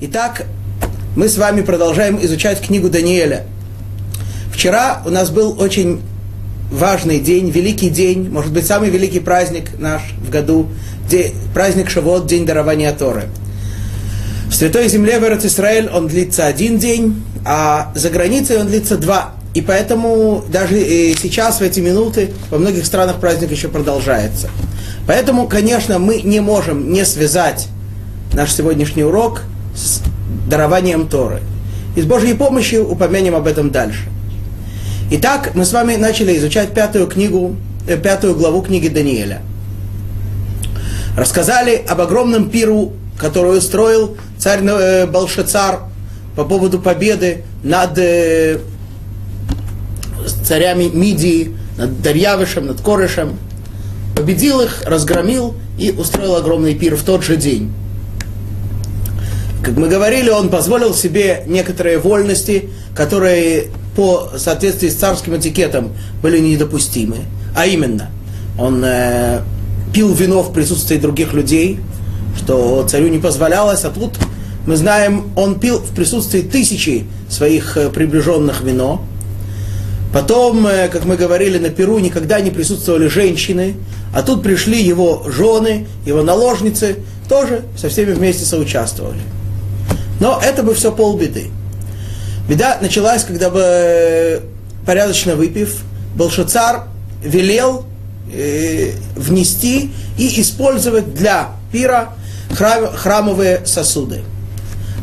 Итак, мы с вами продолжаем изучать книгу Даниэля. Вчера у нас был очень важный день, великий день, может быть, самый великий праздник наш в году, день, праздник Шавот, день дарования Торы. В Святой Земле, в Израиль, он длится один день, а за границей он длится два. И поэтому даже сейчас, в эти минуты, во многих странах праздник еще продолжается. Поэтому, конечно, мы не можем не связать наш сегодняшний урок с дарованием Торы. И с Божьей помощью упомянем об этом дальше. Итак, мы с вами начали изучать пятую книгу, э, пятую главу книги Даниэля. Рассказали об огромном пиру, который устроил царь э, Балшацар по поводу победы над э, царями Мидии, над Дарьявышем, над Корышем. Победил их, разгромил и устроил огромный пир в тот же день. Как мы говорили, он позволил себе некоторые вольности, которые по соответствии с царским этикетом были недопустимы. А именно, он э, пил вино в присутствии других людей, что царю не позволялось, а тут мы знаем, он пил в присутствии тысячи своих э, приближенных вино. Потом, э, как мы говорили, на Перу никогда не присутствовали женщины, а тут пришли его жены, его наложницы, тоже со всеми вместе соучаствовали. Но это бы все полбеды. Беда началась, когда бы э, порядочно выпив, Балшацар велел э, внести и использовать для пира храм, храмовые сосуды.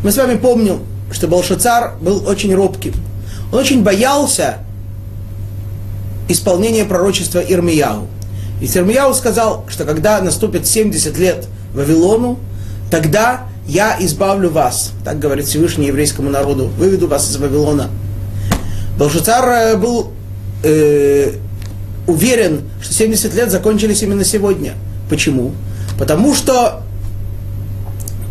Мы с вами помним, что Балшацар был очень робким. Он очень боялся исполнения пророчества Ирмияу. И Ирмияу сказал, что когда наступит 70 лет Вавилону, тогда я избавлю вас, так говорит Всевышний еврейскому народу, выведу вас из Вавилона. Балшацар э, был э, уверен, что 70 лет закончились именно сегодня. Почему? Потому что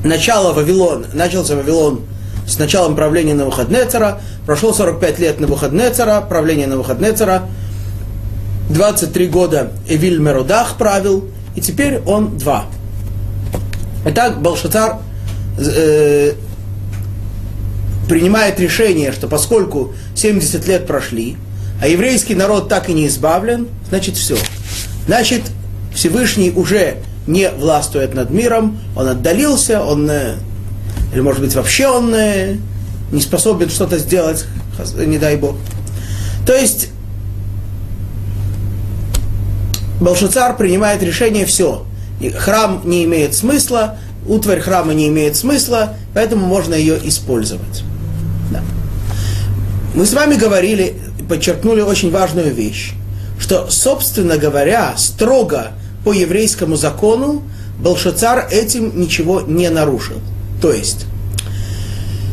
начало Вавилона, начался Вавилон с началом правления Навуходнецера, прошло 45 лет Навуходнецера, правление Навуходнецера, 23 года Эвиль Мерудах правил, и теперь он два. Итак, Балшацар э, принимает решение, что поскольку 70 лет прошли, а еврейский народ так и не избавлен, значит все. Значит, Всевышний уже не властвует над миром, он отдалился, он, э, или может быть вообще он э, не способен что-то сделать, не дай Бог. То есть Балшацар принимает решение все. Храм не имеет смысла, утварь храма не имеет смысла, поэтому можно ее использовать. Да. Мы с вами говорили, подчеркнули очень важную вещь, что, собственно говоря, строго по еврейскому закону Балшацар этим ничего не нарушил. То есть,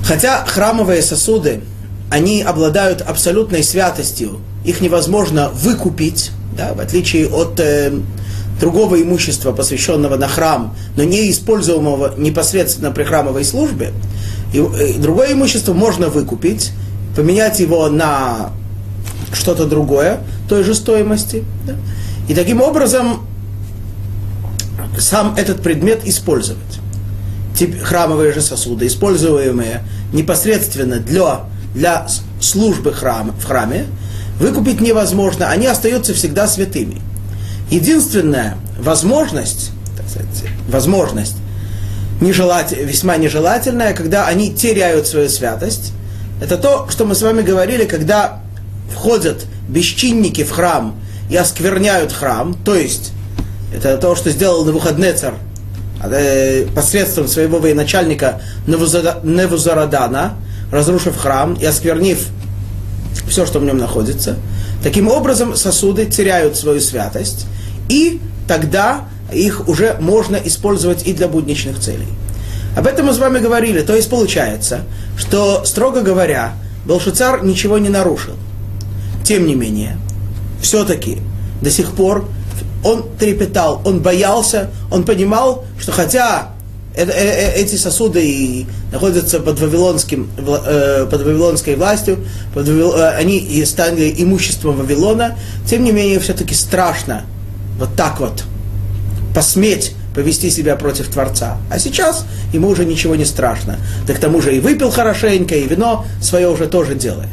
хотя храмовые сосуды, они обладают абсолютной святостью, их невозможно выкупить, да, в отличие от э, другого имущества, посвященного на храм, но не используемого непосредственно при храмовой службе, и, и другое имущество можно выкупить, поменять его на что-то другое той же стоимости. Да? И таким образом сам этот предмет использовать. Тип, храмовые же сосуды, используемые непосредственно для, для службы храма, в храме, выкупить невозможно, они остаются всегда святыми. Единственная возможность, так сказать, возможность нежелать, весьма нежелательная, когда они теряют свою святость, это то, что мы с вами говорили, когда входят бесчинники в храм и оскверняют храм, то есть это то, что сделал Навуходнецар э, посредством своего военачальника Невузарадана, разрушив храм и осквернив все, что в нем находится. Таким образом, сосуды теряют свою святость, и тогда их уже можно использовать и для будничных целей. Об этом мы с вами говорили. То есть получается, что, строго говоря, Белшицар ничего не нарушил. Тем не менее, все-таки до сих пор он трепетал, он боялся, он понимал, что хотя э, э, э, эти сосуды и находятся под, вавилонским, под вавилонской властью, под, они стали имуществом Вавилона, тем не менее все-таки страшно вот так вот посметь повести себя против Творца. А сейчас ему уже ничего не страшно. Да к тому же и выпил хорошенько, и вино свое уже тоже делает.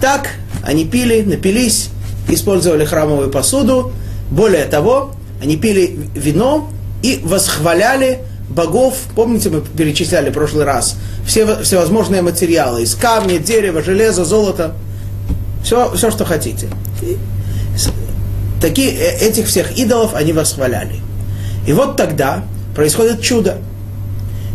Так они пили, напились, использовали храмовую посуду. Более того, они пили вино и восхваляли богов. Помните, мы перечисляли в прошлый раз все всевозможные материалы из камня, дерева, железа, золота. Все, все что хотите. Такие, э, этих всех идолов они восхваляли. И вот тогда происходит чудо.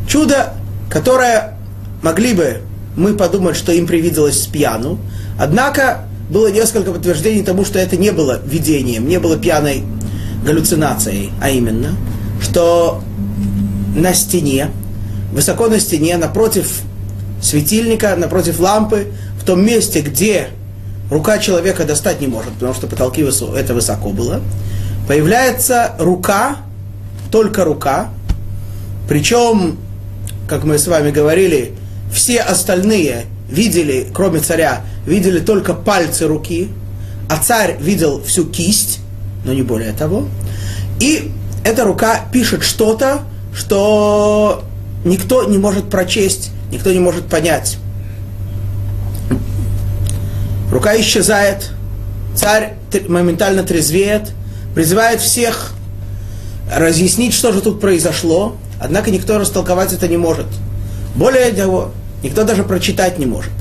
Чудо, которое могли бы мы подумать, что им привиделось с пьяну, однако было несколько подтверждений тому, что это не было видением, не было пьяной галлюцинацией, а именно, что на стене, высоко на стене, напротив светильника, напротив лампы, в том месте, где рука человека достать не может, потому что потолки высо, это высоко было, появляется рука, только рука, причем, как мы с вами говорили, все остальные видели, кроме царя, видели только пальцы руки, а царь видел всю кисть, но не более того. И эта рука пишет что-то, что никто не может прочесть, никто не может понять. Рука исчезает, царь моментально трезвеет, призывает всех разъяснить, что же тут произошло, однако никто растолковать это не может. Более того, никто даже прочитать не может.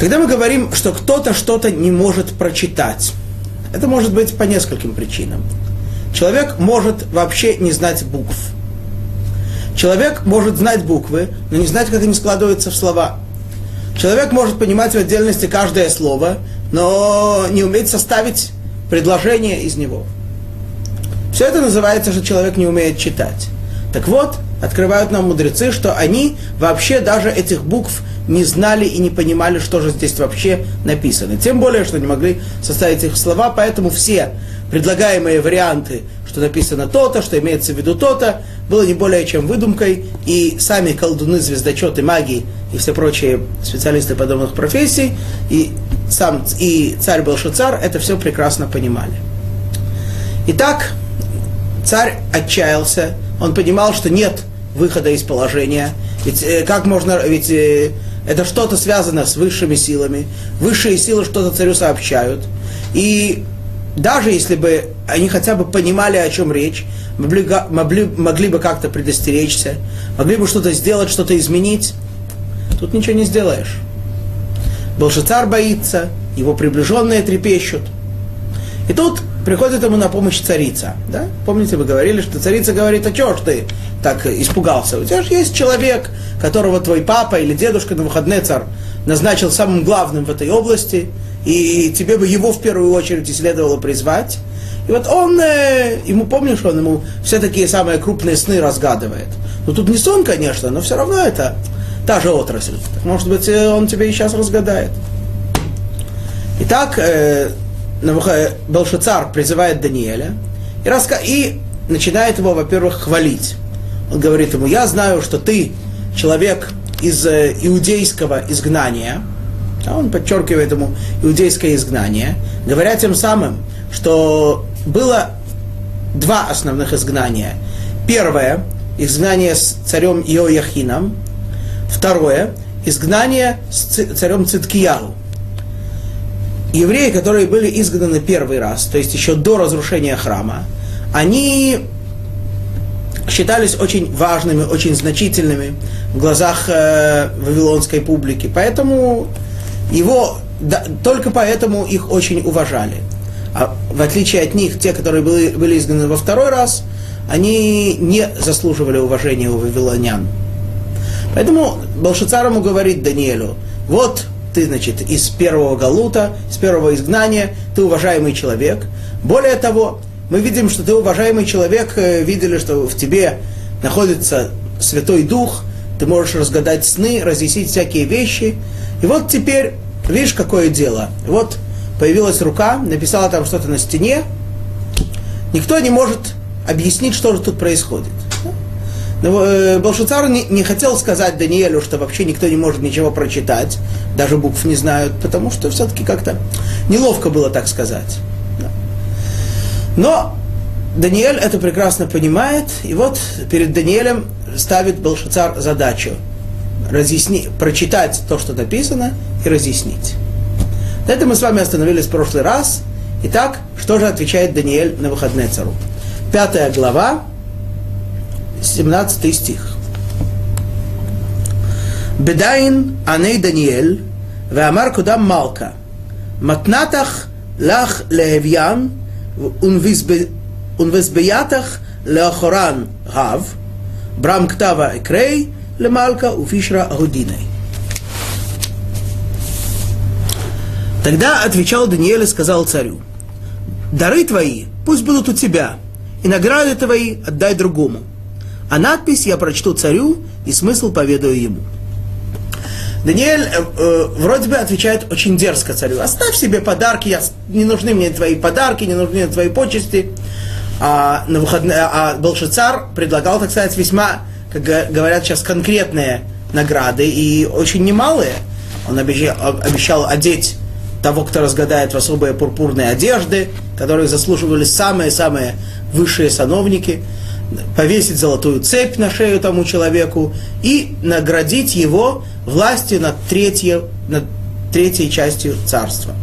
Когда мы говорим, что кто-то что-то не может прочитать, это может быть по нескольким причинам. Человек может вообще не знать букв. Человек может знать буквы, но не знать, как они складываются в слова. Человек может понимать в отдельности каждое слово, но не уметь составить предложение из него. Все это называется, что человек не умеет читать. Так вот, открывают нам мудрецы, что они вообще даже этих букв не знали и не понимали, что же здесь вообще написано. Тем более, что не могли составить их слова, поэтому все предлагаемые варианты, что написано то-то, что имеется в виду то-то, было не более чем выдумкой, и сами колдуны, звездочеты, маги и все прочие специалисты подобных профессий, и сам и царь Белшицар это все прекрасно понимали. Итак, царь отчаялся, он понимал, что нет выхода из положения, ведь э, как можно, ведь э, это что-то связано с высшими силами. Высшие силы что-то царю сообщают. И даже если бы они хотя бы понимали, о чем речь, могли, могли, могли бы как-то предостеречься, могли бы что-то сделать, что-то изменить, тут ничего не сделаешь. Белшицар боится, его приближенные трепещут. И тут приходит ему на помощь царица. Да? Помните, вы говорили, что царица говорит, а чего ж ты так испугался? У тебя же есть человек, которого твой папа или дедушка на выходные царь назначил самым главным в этой области, и тебе бы его в первую очередь и следовало призвать. И вот он, э, ему помнишь, он ему все такие самые крупные сны разгадывает. Ну тут не сон, конечно, но все равно это та же отрасль. Может быть, э, он тебе и сейчас разгадает. Итак, э, Белшицар призывает Даниэля и, раска... и начинает его, во-первых, хвалить. Он говорит ему, я знаю, что ты человек из э, иудейского изгнания, а он подчеркивает ему иудейское изгнание, говоря тем самым, что было два основных изгнания. Первое – изгнание с царем Иояхином. Второе – изгнание с царем Циткияру евреи, которые были изгнаны первый раз, то есть еще до разрушения храма, они считались очень важными, очень значительными в глазах э, вавилонской публики. Поэтому его, да, только поэтому их очень уважали. А в отличие от них, те, которые были, были изгнаны во второй раз, они не заслуживали уважения у вавилонян. Поэтому Балшицар ему говорит Даниэлю, вот ты, значит, из первого галута, из первого изгнания, ты уважаемый человек. Более того, мы видим, что ты уважаемый человек, э, видели, что в тебе находится Святой Дух, ты можешь разгадать сны, разъяснить всякие вещи. И вот теперь, видишь, какое дело. Вот появилась рука, написала там что-то на стене. Никто не может объяснить, что же тут происходит. Но э, Балшуцар не, не хотел сказать Даниэлю, что вообще никто не может ничего прочитать, даже букв не знают, потому что все-таки как-то неловко было так сказать. Но Даниэль это прекрасно понимает, и вот перед Даниэлем ставит Белшицар задачу разъясни, прочитать то, что написано, и разъяснить. На этом мы с вами остановились в прошлый раз. Итак, что же отвечает Даниэль на выходные цару? Пятая глава, 17 стих. Бедаин аней Даниэль, ואמר קודם מלכה, מתנתך לך להביין, ונבזבייתך לאחורן רב, ברם כתבה אקרי למלכה ופישרה הודיני. Тогда отвечал Даниэль и сказал царю, «Дары твои пусть будут у тебя, и награды твои отдай другому». А надпись я прочту царю, и смысл поведаю ему». Даниэль э, э, вроде бы отвечает очень дерзко царю. Оставь себе подарки, я, не нужны мне твои подарки, не нужны мне твои почести. А, на выходные, а Белшицар предлагал, так сказать, весьма, как говорят сейчас, конкретные награды и очень немалые. Он обещал, обещал одеть того, кто разгадает в особые пурпурные одежды, которые заслуживали самые-самые высшие сановники, повесить золотую цепь на шею тому человеку и наградить его властью над, третьей, над третьей частью царства.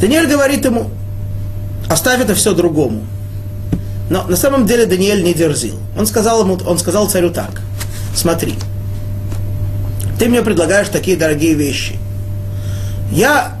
Даниэль говорит ему, оставь это все другому. Но на самом деле Даниэль не дерзил. Он сказал, ему, он сказал царю так, смотри, ты мне предлагаешь такие дорогие вещи. Я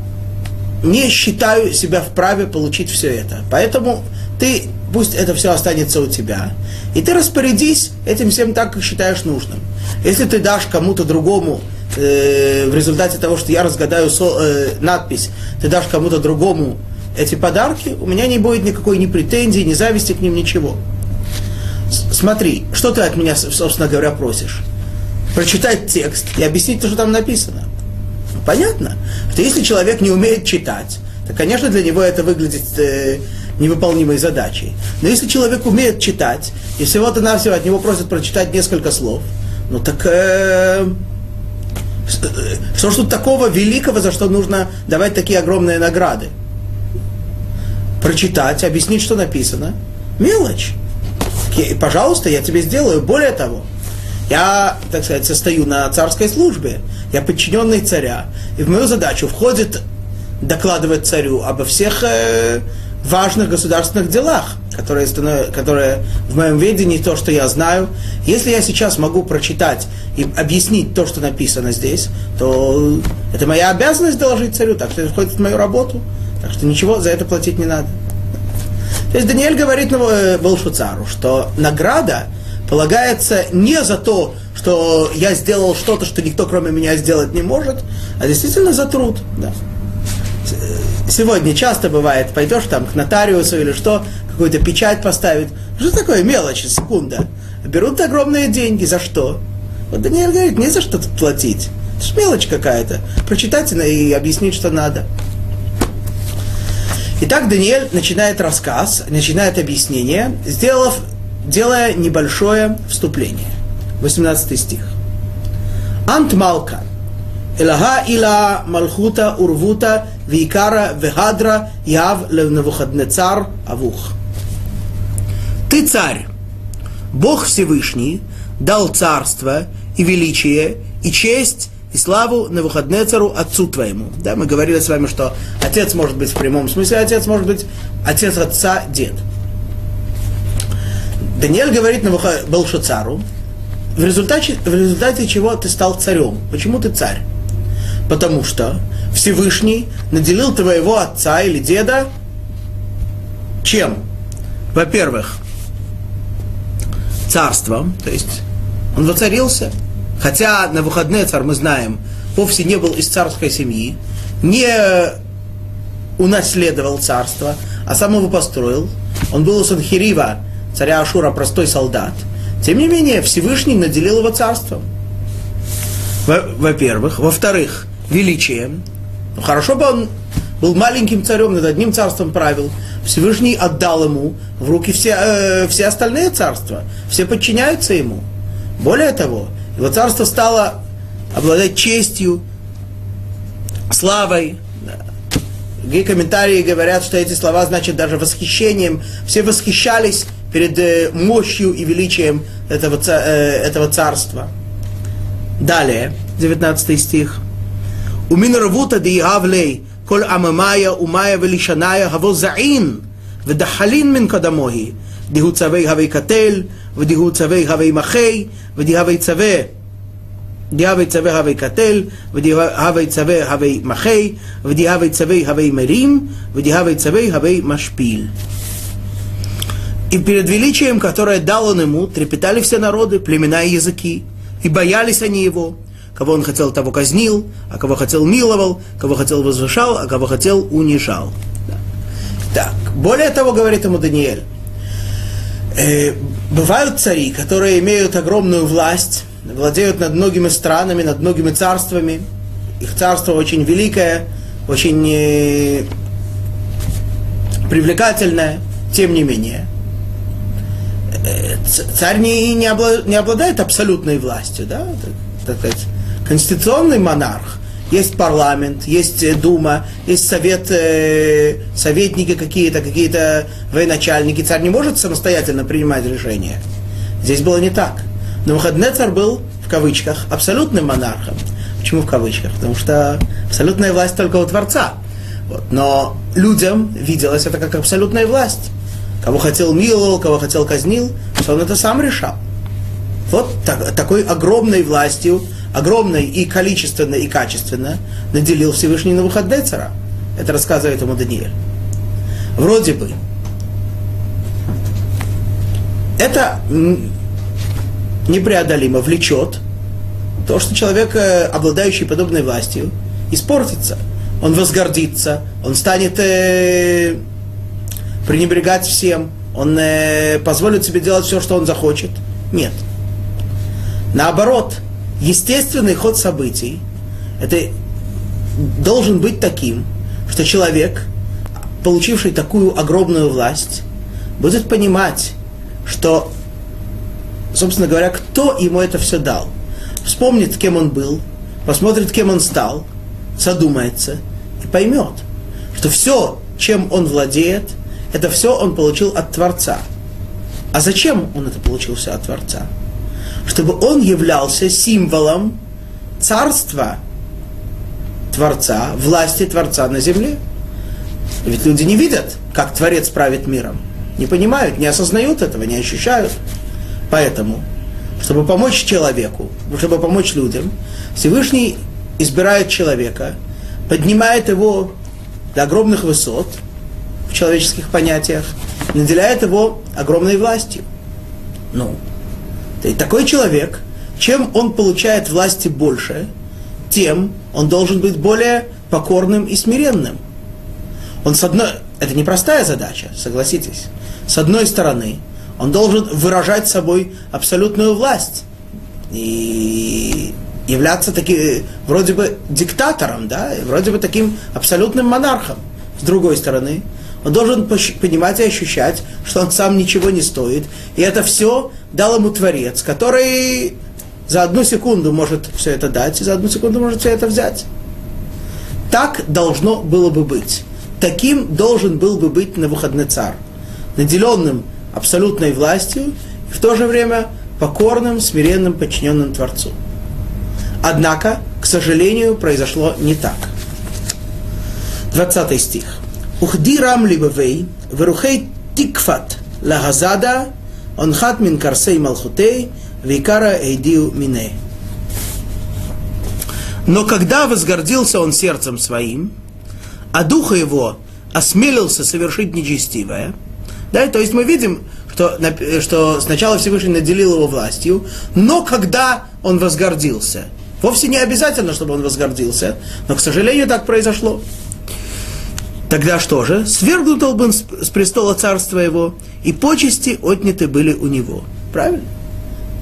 не считаю себя вправе получить все это. Поэтому ты, пусть это все останется у тебя. И ты распорядись этим всем так, как считаешь нужным. Если ты дашь кому-то другому э, в результате того, что я разгадаю со, э, надпись, ты дашь кому-то другому эти подарки, у меня не будет никакой ни претензии, ни зависти к ним, ничего. Смотри, что ты от меня, собственно говоря, просишь? Прочитать текст и объяснить то, что там написано. Понятно, что если человек не умеет читать, то, конечно, для него это выглядит э, невыполнимой задачей. Но если человек умеет читать, и всего-то навсего от него просят прочитать несколько слов, ну так э, что ж тут такого великого, за что нужно давать такие огромные награды? Прочитать, объяснить, что написано. Мелочь. И, пожалуйста, я тебе сделаю. Более того, я, так сказать, состою на царской службе, я подчиненный царя, и в мою задачу входит докладывать царю обо всех э, важных государственных делах, которые, которые в моем ведении, то, что я знаю. Если я сейчас могу прочитать и объяснить то, что написано здесь, то это моя обязанность доложить царю, так что это входит в мою работу. Так что ничего за это платить не надо. То есть Даниэль говорит Белшуцару, что награда полагается не за то, что я сделал что-то, что никто кроме меня сделать не может, а действительно за труд. Да. Сегодня часто бывает, пойдешь там к нотариусу или что, какую-то печать поставить. Что такое мелочь, секунда? Берут огромные деньги, за что? Вот Даниэль говорит, не за что тут платить. Это же мелочь какая-то. Прочитать и объяснить, что надо. Итак, Даниэль начинает рассказ, начинает объяснение, сделав делая небольшое вступление. 18 стих. Ант Малка. Элага ила малхута урвута викара вегадра яв левнавуходнецар авух. Ты царь, Бог Всевышний, дал царство и величие, и честь, и славу на выходные цару отцу твоему. Да, мы говорили с вами, что отец может быть в прямом смысле, отец может быть отец отца, дед. Даниэль говорит на Белшацару, в результате, в результате чего ты стал царем. Почему ты царь? Потому что Всевышний наделил твоего отца или деда чем? Во-первых, царством, то есть он воцарился. Хотя на выходные царь, мы знаем, вовсе не был из царской семьи, не унаследовал царство, а сам его построил. Он был у Санхирива, царя Ашура простой солдат. Тем не менее, Всевышний наделил его царством. Во-первых. Во-вторых, величием. Ну, хорошо бы он был маленьким царем, над одним царством правил. Всевышний отдал ему в руки все, э, все остальные царства. Все подчиняются ему. Более того, его царство стало обладать честью, славой, Другие комментарии говорят, что эти слова значат даже восхищением. Все восхищались перед э, мощью и величием этого, э, этого царства. Далее, 19 стих. ומין רבותא דאיהב ליה כל עממיה ומיה ולשניה הבו זעין ודחלין מן קדמוהי דהו צווי הווי קטל ודהו צווי הווי מחי ודהווי צווה דהווי צווה הווי קטל ודהווי צווה הווי מחי ודהווי צווה הווי מרים ודהווי צווה הווי משפיל И перед величием, которое дал он ему, трепетали все народы, племена и языки, и боялись они его, Кого он хотел, того казнил, а кого хотел, миловал, кого хотел, возвышал, а кого хотел, унижал. Да. Так, более того, говорит ему Даниэль, э, бывают цари, которые имеют огромную власть, владеют над многими странами, над многими царствами. Их царство очень великое, очень э, привлекательное, тем не менее. Э, царь не, не, обладает абсолютной властью, да, так, так сказать, конституционный монарх, есть парламент, есть э, дума, есть совет, э, советники какие-то, какие-то военачальники. Царь не может самостоятельно принимать решения. Здесь было не так. Но Мухаднецар был, в кавычках, абсолютным монархом. Почему в кавычках? Потому что абсолютная власть только у Творца. Вот. Но людям виделось это как абсолютная власть. Кого хотел миловал, кого хотел казнил, что он это сам решал. Вот так, такой огромной властью огромной и количественно, и качественно наделил Всевышний на. Это рассказывает ему Даниэль. Вроде бы. Это непреодолимо влечет то, что человек, э, обладающий подобной властью, испортится. Он возгордится, он станет э, пренебрегать всем, он э, позволит себе делать все, что он захочет. Нет. Наоборот, естественный ход событий это должен быть таким, что человек, получивший такую огромную власть, будет понимать, что, собственно говоря, кто ему это все дал. Вспомнит, кем он был, посмотрит, кем он стал, задумается и поймет, что все, чем он владеет, это все он получил от Творца. А зачем он это получил все от Творца? Чтобы он являлся символом царства Творца, власти Творца на земле. Ведь люди не видят, как Творец правит миром. Не понимают, не осознают этого, не ощущают. Поэтому, чтобы помочь человеку, чтобы помочь людям, Всевышний избирает человека, поднимает его до огромных высот в человеческих понятиях, наделяет его огромной властью. Ну, и такой человек, чем он получает власти больше, тем он должен быть более покорным и смиренным. Он с одной, это непростая задача, согласитесь. С одной стороны, он должен выражать собой абсолютную власть и являться таки, вроде бы диктатором, да, вроде бы таким абсолютным монархом. С другой стороны, он должен понимать и ощущать, что он сам ничего не стоит. И это все дал ему Творец, который за одну секунду может все это дать, и за одну секунду может все это взять. Так должно было бы быть. Таким должен был бы быть на выходный царь, наделенным абсолютной властью и в то же время покорным, смиренным, подчиненным Творцу. Однако, к сожалению, произошло не так. 20 стих. Ухди рам либавей, верухей тикфат лагазада он хат мин карсей малхутей, викара эйдил мине. Но когда возгордился он сердцем своим, а духа его осмелился совершить нечестивое, да, то есть мы видим, что, что сначала Всевышний наделил его властью, но когда он возгордился, вовсе не обязательно, чтобы он возгордился, но, к сожалению, так произошло. Тогда что же? Свергнут он был с престола царства его, и почести отняты были у него. Правильно?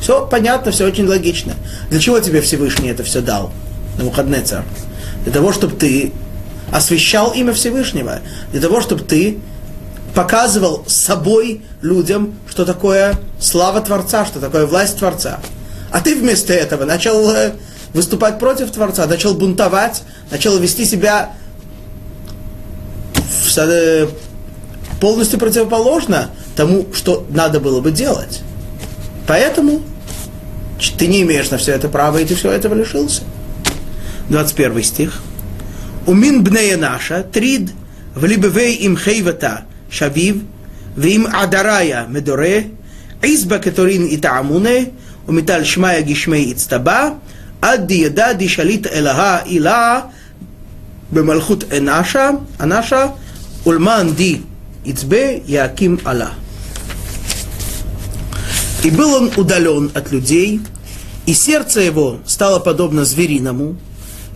Все понятно, все очень логично. Для чего тебе Всевышний это все дал, на выходный царь? Для того, чтобы ты освящал имя Всевышнего. Для того, чтобы ты показывал собой людям, что такое слава Творца, что такое власть Творца. А ты вместо этого начал э, выступать против Творца, начал бунтовать, начал вести себя полностью противоположно тому, что надо было бы делать. Поэтому ты не имеешь на все это права, и ты все этого лишился. 21 стих. Умин бнея наша, трид, в либевей им хейвата, шавив, в им адарая медоре, изба которин и таамуне, ומטל שמיא גשמי אצטבה, עד דידע דשליט אלהה אילה במלכות אנשה, אנשה, Ульман ди Ицбе Яким Алла. И был он удален от людей, и сердце его стало подобно звериному,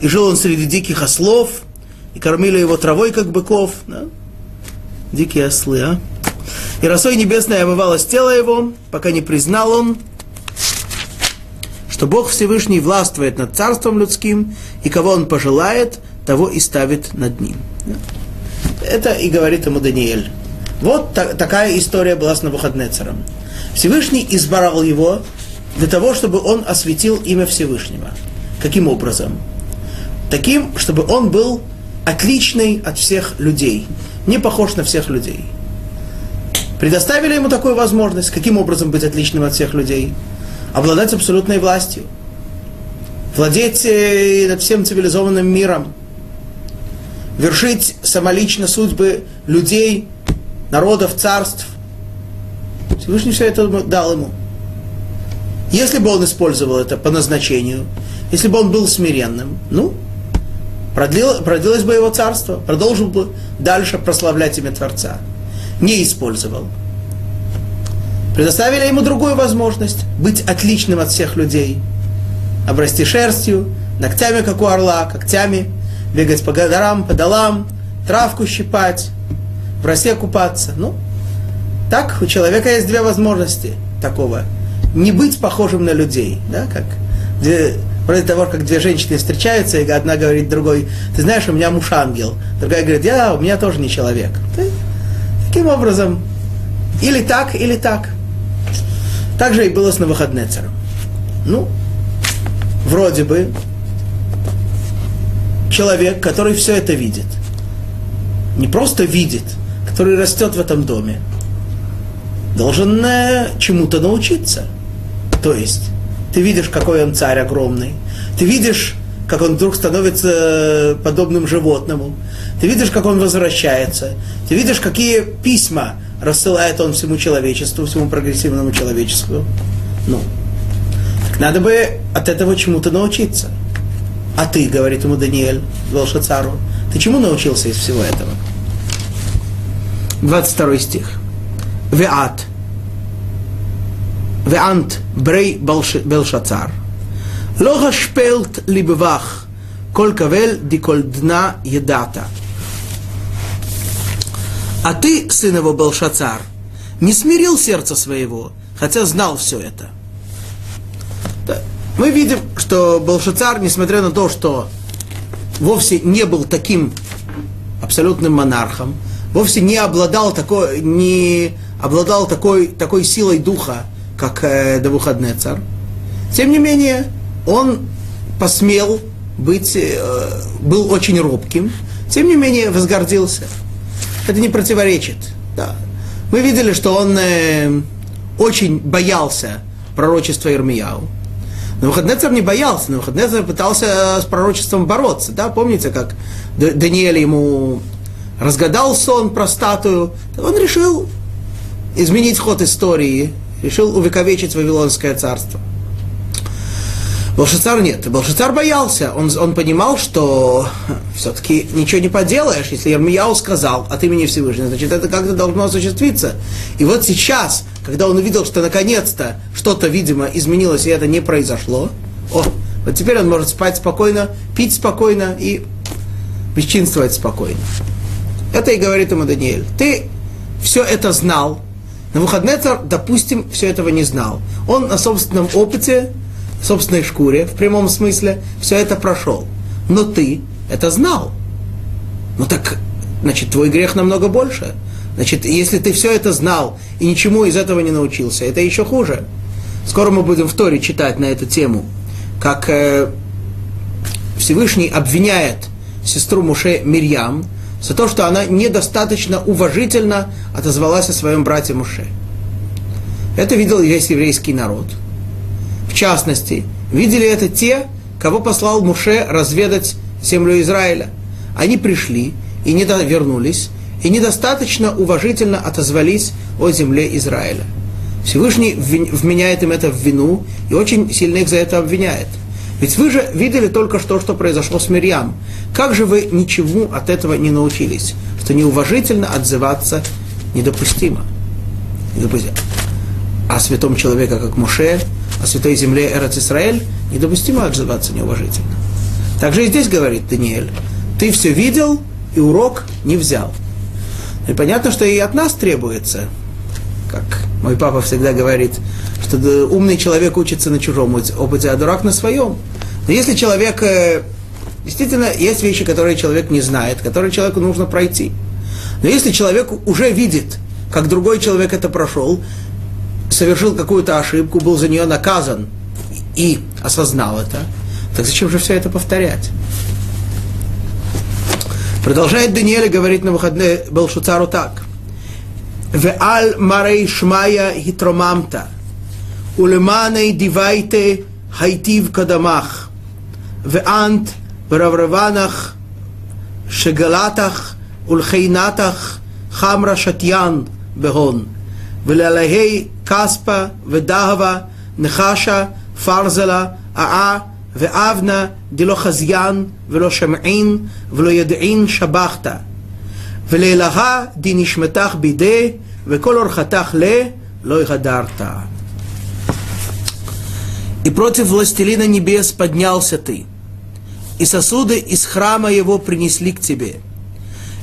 и жил он среди диких ослов, и кормили его травой, как быков, да? дикие ослы, а? И росой небесной омывалось тело его, пока не признал он, что Бог Всевышний властвует над царством людским, и кого он пожелает, того и ставит над ним. Да? Это и говорит ему Даниэль. Вот та- такая история была с Навуходнецером. Всевышний избрал его для того, чтобы он осветил имя Всевышнего. Каким образом? Таким, чтобы он был отличный от всех людей, не похож на всех людей. Предоставили ему такую возможность, каким образом быть отличным от всех людей – обладать абсолютной властью, владеть э, над всем цивилизованным миром, вершить самолично судьбы людей, народов, царств. Всевышний все это дал ему. Если бы он использовал это по назначению, если бы он был смиренным, ну, продлил, продлилось бы его царство, продолжил бы дальше прославлять имя Творца. Не использовал – предоставили ему другую возможность быть отличным от всех людей. Обрасти шерстью, ногтями, как у орла, когтями, бегать по горам, по долам, травку щипать, в росе купаться. Ну, так у человека есть две возможности такого. Не быть похожим на людей, да, как две, вроде того, как две женщины встречаются, и одна говорит другой, ты знаешь, у меня муж ангел. Другая говорит, я, у меня тоже не человек. Таким образом, или так, или так. Так же и было с Навуходнецером. Ну, вроде бы, человек, который все это видит, не просто видит, который растет в этом доме, должен чему-то научиться. То есть, ты видишь, какой он царь огромный, ты видишь, как он вдруг становится э, подобным животному, ты видишь, как он возвращается, ты видишь, какие письма рассылает он всему человечеству, всему прогрессивному человечеству. Ну, так надо бы от этого чему-то научиться. А ты, говорит ему Даниэль, Волшацару, ты чему научился из всего этого? 22 стих. Веат. Веант брей Белшацар. Лога шпелт либвах. Коль кавель диколь дна едата. А ты, сын его Белшацар, не смирил сердца своего, хотя знал все это. Мы видим, что Белшацар, несмотря на то, что вовсе не был таким абсолютным монархом, вовсе не обладал такой, не обладал такой, такой силой духа, как э, царь. Тем не менее, он посмел быть, э, был очень робким, тем не менее возгордился это не противоречит. Да. Мы видели, что он э, очень боялся пророчества Ирмияу. Навуходнецер не боялся, Навуходнецер пытался с пророчеством бороться. Да? Помните, как Даниэль ему разгадал сон про статую? Он решил изменить ход истории, решил увековечить Вавилонское царство. Белшицар нет. Белшицар боялся. Он, он понимал, что все-таки ничего не поделаешь. Если Ермияу сказал от имени Всевышнего, значит, это как-то должно осуществиться. И вот сейчас, когда он увидел, что наконец-то что-то, видимо, изменилось, и это не произошло, о, вот теперь он может спать спокойно, пить спокойно и бесчинствовать спокойно. Это и говорит ему Даниэль. Ты все это знал. На выходный допустим, все этого не знал. Он на собственном опыте собственной шкуре, в прямом смысле, все это прошел. Но ты это знал. Ну так, значит, твой грех намного больше. Значит, если ты все это знал и ничему из этого не научился, это еще хуже. Скоро мы будем в Торе читать на эту тему, как э, Всевышний обвиняет сестру Муше Мирьям за то, что она недостаточно уважительно отозвалась о своем брате Муше. Это видел весь еврейский народ. Частности, видели это те, кого послал Муше разведать землю Израиля. Они пришли и не вернулись, и недостаточно уважительно отозвались о земле Израиля. Всевышний вменяет им это в вину и очень сильно их за это обвиняет. Ведь вы же видели только что, что произошло с Мирьям. Как же вы ничему от этого не научились? Что неуважительно отзываться недопустимо. недопустимо. А святом человека, как Муше, о святой земле Эрец Исраэль, недопустимо отзываться неуважительно. Также и здесь говорит Даниэль, ты все видел и урок не взял. И понятно, что и от нас требуется, как мой папа всегда говорит, что умный человек учится на чужом опыте, а дурак на своем. Но если человек... Э, действительно, есть вещи, которые человек не знает, которые человеку нужно пройти. Но если человек уже видит, как другой человек это прошел, совершил какую-то ошибку, был за нее наказан и осознал это, так зачем же все это повторять? Продолжает Даниэль говорить на выходные Белшуцару так. «Веаль марей шмая хитромамта, улеманей дивайте хайтив кадамах, ואנט ורברבנך שגלתך ולחינתך חמרה שתיין בהון, ולעליהי כספה ודהבה נחשה פרזלה אה ואבנה דלא חזיין ולא שמעין ולא ידעין שבחת. ולאלהה דנשמתך בידי וכל אורחתך ל לא יהדרת. И против властелина небес поднялся ты, и сосуды из храма его принесли к тебе.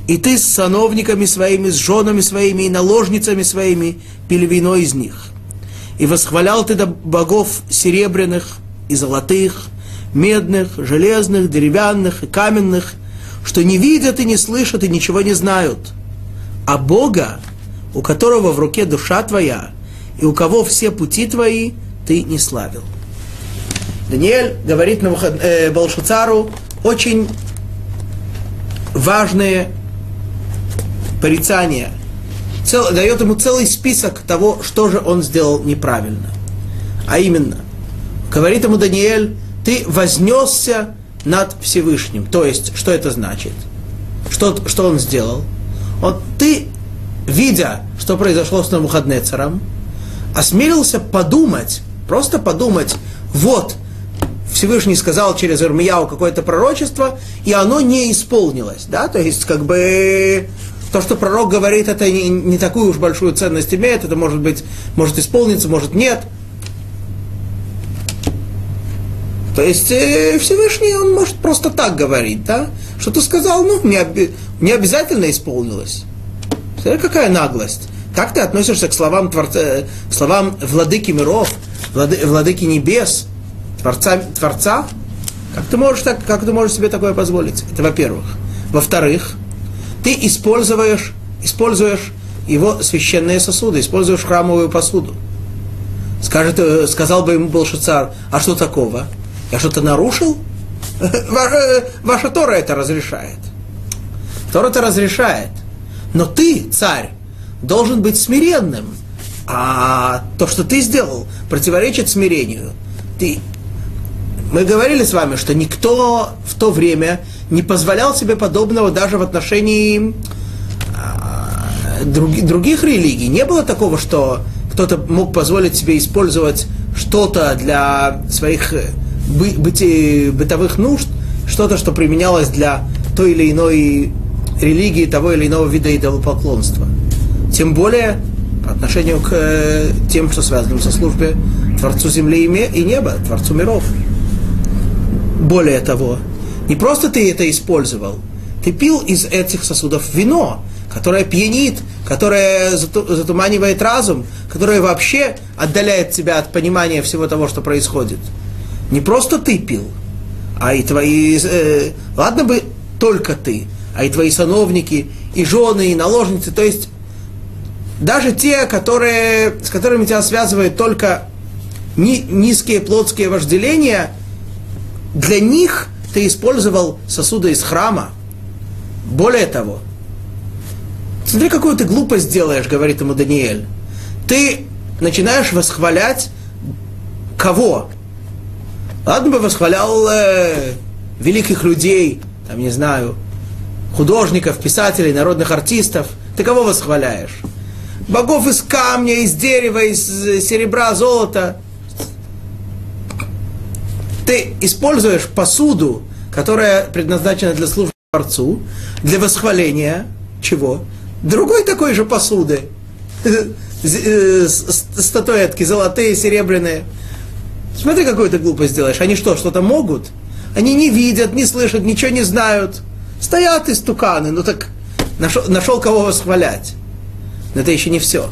и ты с сановниками своими, с женами своими и наложницами своими пили вино из них. И восхвалял ты до богов серебряных и золотых, медных, железных, деревянных и каменных, что не видят и не слышат и ничего не знают. А Бога, у которого в руке душа твоя, и у кого все пути твои, ты не славил. Даниэль говорит на э, Балшуцару очень важные порицания, цел, дает ему целый список того, что же он сделал неправильно. А именно, говорит ему Даниэль, ты вознесся над Всевышним. То есть, что это значит? Что, что он сделал? Вот ты, видя, что произошло с Навуходнецером, осмелился подумать, просто подумать, вот, Всевышний сказал через Ирмияу какое-то пророчество, и оно не исполнилось. Да? То есть, как бы, то, что пророк говорит, это не, не такую уж большую ценность имеет, это может быть, может исполниться, может нет – То есть э, Всевышний, он может просто так говорить, да? Что ты сказал, ну, не, не обязательно исполнилось. Смотри, какая наглость. Как ты относишься к словам, творца, к словам владыки миров, влады, владыки небес, творца, творца? Как ты, можешь так, как ты можешь себе такое позволить? Это во-первых. Во-вторых, ты используешь, используешь его священные сосуды, используешь храмовую посуду. Скажет, э, сказал бы ему Белшицар, а что такого? Я что-то нарушил? Ваша, ваша Тора это разрешает. Тора это разрешает. Но ты, царь, должен быть смиренным. А то, что ты сделал, противоречит смирению. Ты... Мы говорили с вами, что никто в то время не позволял себе подобного даже в отношении а, друг, других религий. Не было такого, что кто-то мог позволить себе использовать что-то для своих бы, быти, бытовых нужд, что-то, что применялось для той или иной религии, того или иного вида идолопоклонства. Тем более по отношению к э, тем, что связано со службой Творцу земли и неба, Творцу миров. Более того, не просто ты это использовал, ты пил из этих сосудов вино, которое пьянит, которое затуманивает разум, которое вообще отдаляет тебя от понимания всего того, что происходит – не просто ты пил, а и твои, э, ладно бы только ты, а и твои сановники, и жены, и наложницы, то есть даже те, которые, с которыми тебя связывает только ни, низкие плотские вожделения, для них ты использовал сосуды из храма. Более того, смотри, какую ты глупость делаешь, говорит ему Даниэль. Ты начинаешь восхвалять кого? Ладно бы восхвалял э, великих людей, там, не знаю, художников, писателей, народных артистов. Ты кого восхваляешь? Богов из камня, из дерева, из серебра, золота. Ты используешь посуду, которая предназначена для службы Творцу, для восхваления чего? Другой такой же посуды. Э, статуэтки золотые, серебряные. Смотри, какую ты глупость делаешь. Они что, что-то могут? Они не видят, не слышат, ничего не знают. Стоят истуканы. Ну так нашел, нашел кого восхвалять. Но это еще не все.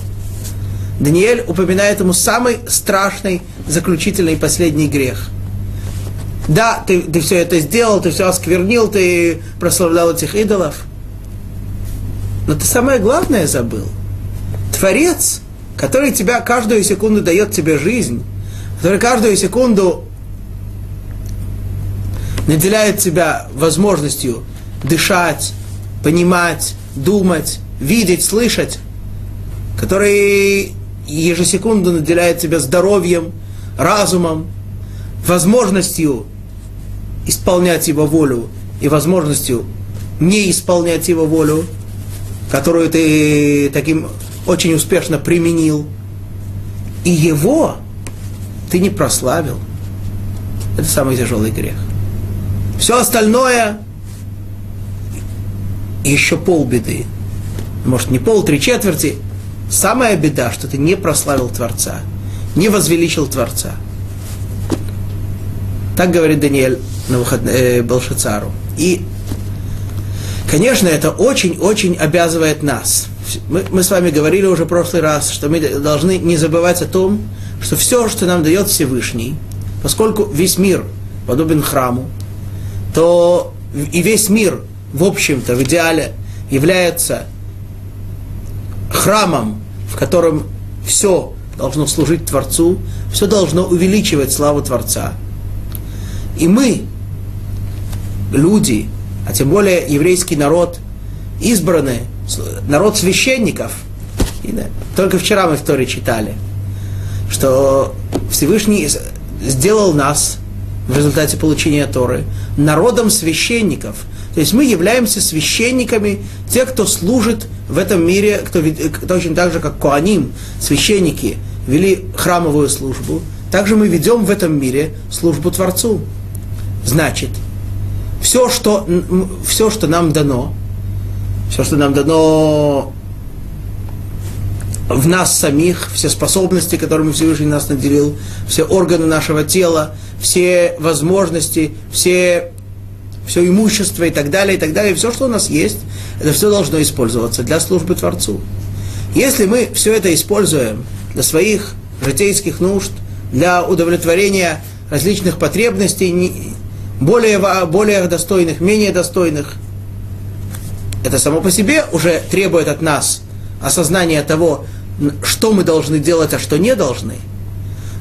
Даниэль упоминает ему самый страшный, заключительный последний грех. Да, ты, ты все это сделал, ты все осквернил, ты прославлял этих идолов. Но ты самое главное забыл. Творец, который тебя каждую секунду дает тебе жизнь, который каждую секунду наделяет тебя возможностью дышать, понимать, думать, видеть, слышать, который ежесекунду наделяет тебя здоровьем, разумом, возможностью исполнять его волю и возможностью не исполнять его волю, которую ты таким очень успешно применил, и его ты не прославил. Это самый тяжелый грех. Все остальное еще полбеды. Может, не пол, три четверти. Самая беда, что ты не прославил Творца, не возвеличил Творца. Так говорит Даниэль на выход, э, Балшицару. И, конечно, это очень-очень обязывает нас. Мы, мы с вами говорили уже в прошлый раз, что мы должны не забывать о том, что все, что нам дает Всевышний, поскольку весь мир подобен храму, то и весь мир, в общем-то, в идеале является храмом, в котором все должно служить Творцу, все должно увеличивать славу Творца. И мы, люди, а тем более еврейский народ, избранный, народ священников, и, да, только вчера мы в Торе читали, что Всевышний сделал нас в результате получения Торы народом священников. То есть мы являемся священниками, те, кто служит в этом мире, кто, кто очень так же, как Коаним, священники, вели храмовую службу, также мы ведем в этом мире службу Творцу. Значит, все, что, все, что нам дано, все, что нам дано в нас самих, все способности, которыми Всевышний нас наделил, все органы нашего тела, все возможности, все, все имущество и так далее, и так далее, все, что у нас есть, это все должно использоваться для службы Творцу. Если мы все это используем для своих житейских нужд, для удовлетворения различных потребностей, более, более достойных, менее достойных, это само по себе уже требует от нас осознания того, что мы должны делать, а что не должны.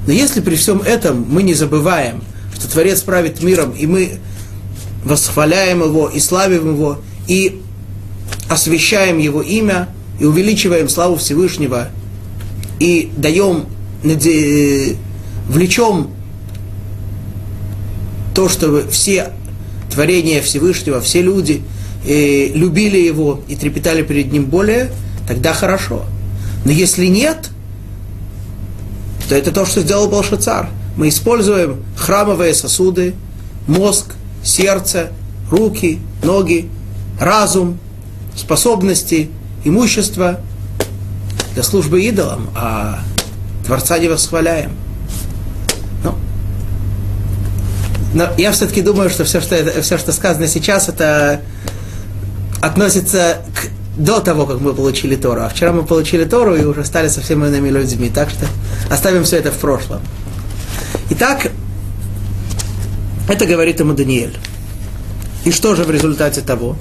Но если при всем этом мы не забываем, что Творец правит миром, и мы восхваляем Его, и славим Его, и освящаем Его имя, и увеличиваем славу Всевышнего, и даем, влечем то, чтобы все творения Всевышнего, все люди э, любили Его и трепетали перед Ним более, тогда хорошо. Но если нет, то это то, что сделал Балшацар. Мы используем храмовые сосуды, мозг, сердце, руки, ноги, разум, способности, имущество для службы идолам, а Творца не восхваляем. Ну, но я все-таки думаю, что все, что, все, что сказано сейчас, это относится к до того, как мы получили Тору. А вчера мы получили Тору и уже стали совсем иными людьми. Так что оставим все это в прошлом. Итак, это говорит ему Даниэль. И что же в результате того?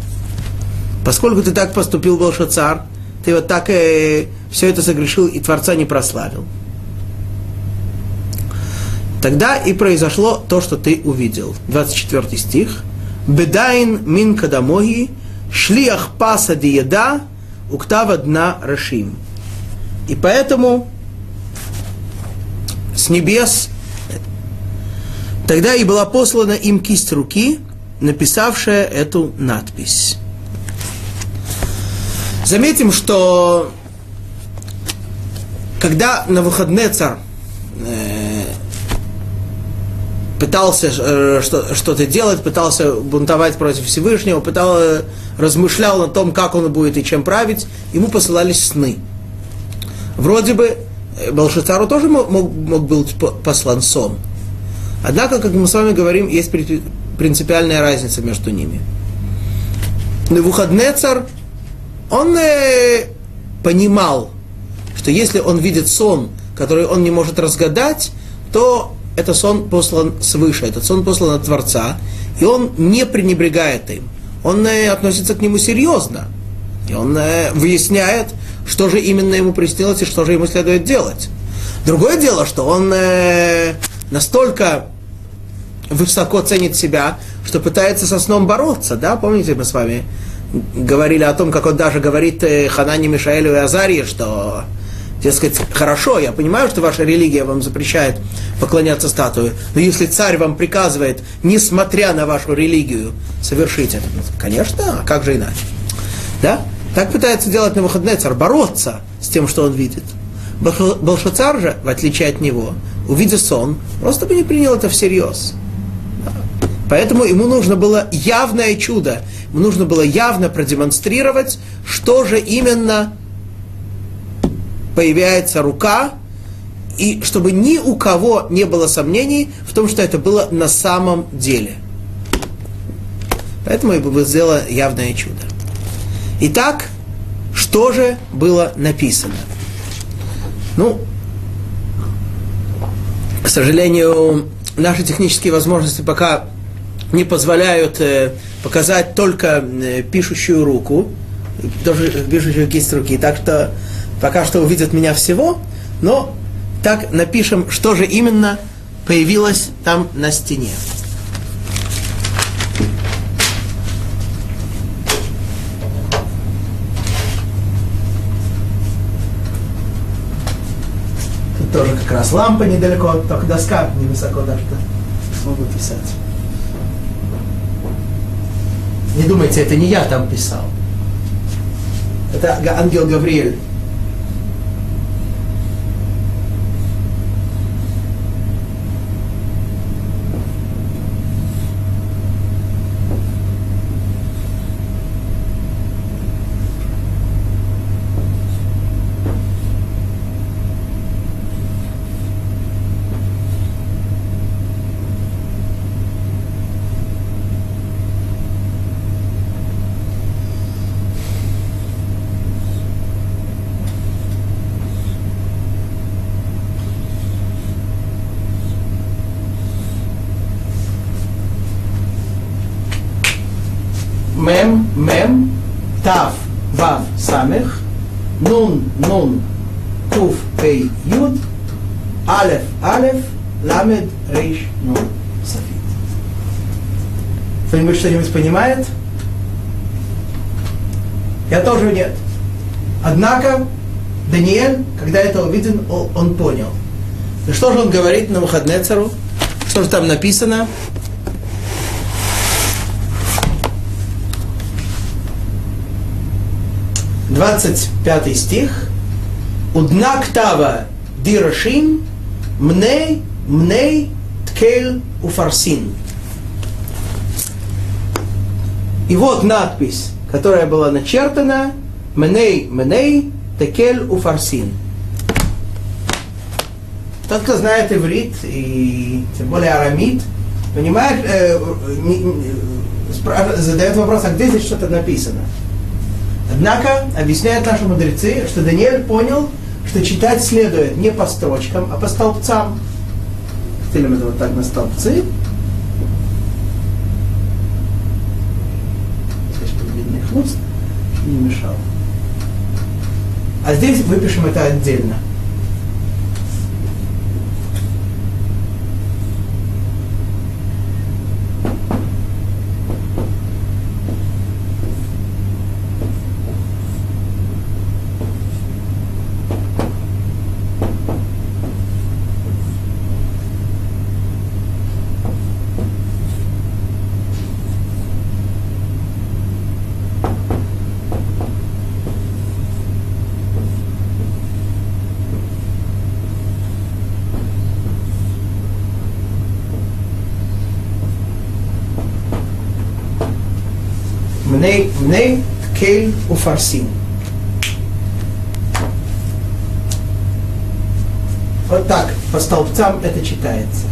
Поскольку ты так поступил, Белшацар, ты вот так и все это согрешил и Творца не прославил. Тогда и произошло то, что ты увидел. 24 стих. Бедайн мин кадамоги шлиах паса диеда, уктава дна рашим. И поэтому с небес тогда и была послана им кисть руки, написавшая эту надпись. Заметим, что когда на выходные царь э, пытался э, что, что-то делать, пытался бунтовать против Всевышнего, пытался, размышлял на том, как он будет и чем править, ему посылались сны. Вроде бы э, Балшицару тоже мог, мог, мог быть послан сон. Однако, как мы с вами говорим, есть принципиальная разница между ними. Навуходнецар, он э, понимал, что если он видит сон, который он не может разгадать, то это сон послан свыше, этот сон послан от Творца, и он не пренебрегает им. Он э, относится к нему серьезно. И он э, выясняет, что же именно ему приснилось и что же ему следует делать. Другое дело, что он э, настолько высоко ценит себя, что пытается со сном бороться, да, помните, мы с вами говорили о том, как он даже говорит Ханане, Мишаэлю и Азарии, что, дескать, хорошо, я понимаю, что ваша религия вам запрещает поклоняться статуе, но если царь вам приказывает, несмотря на вашу религию, совершить это, ну, конечно, а как же иначе? Да? Так пытается делать на выходные царь, бороться с тем, что он видит. Балшацар же, в отличие от него, увидя сон, просто бы не принял это всерьез. Поэтому ему нужно было явное чудо, ему нужно было явно продемонстрировать, что же именно появляется рука, и чтобы ни у кого не было сомнений в том, что это было на самом деле. Поэтому ему было сделано явное чудо. Итак, что же было написано? Ну, к сожалению, наши технические возможности пока не позволяют э, показать только э, пишущую руку, тоже пишущую кисть руки. Так что пока что увидят меня всего, но так напишем, что же именно появилось там на стене. Тут тоже как раз лампа недалеко, только доска невысоко, что смогу писать. Не думайте, это не я там писал. Это ангел Гавриэль. мем, мем, тав, вав, самех, нун, нун, туф, пей, юд, алеф, алеф, ламед, рейш, нун, софит. Кто-нибудь что-нибудь понимает? Я тоже нет. Однако Даниэль, когда это увидел, он понял. И что же он говорит на выходные цару? Что же там написано? 25 стих. Удна ктава дирашим мней мней ткель уфарсин. И вот надпись, которая была начертана Мней, мней, текель уфарсин. Тот, кто знает иврит, и тем более арамит, понимает, э, не, не, задает вопрос, а где здесь что-то написано? Однако, объясняют наши мудрецы, что Даниэль понял, что читать следует не по строчкам, а по столбцам. Стелим это вот так на столбцы. Здесь хвост, не мешал. А здесь выпишем это отдельно. Мней, ткель, уфарсин. Вот так, по столбцам это читается.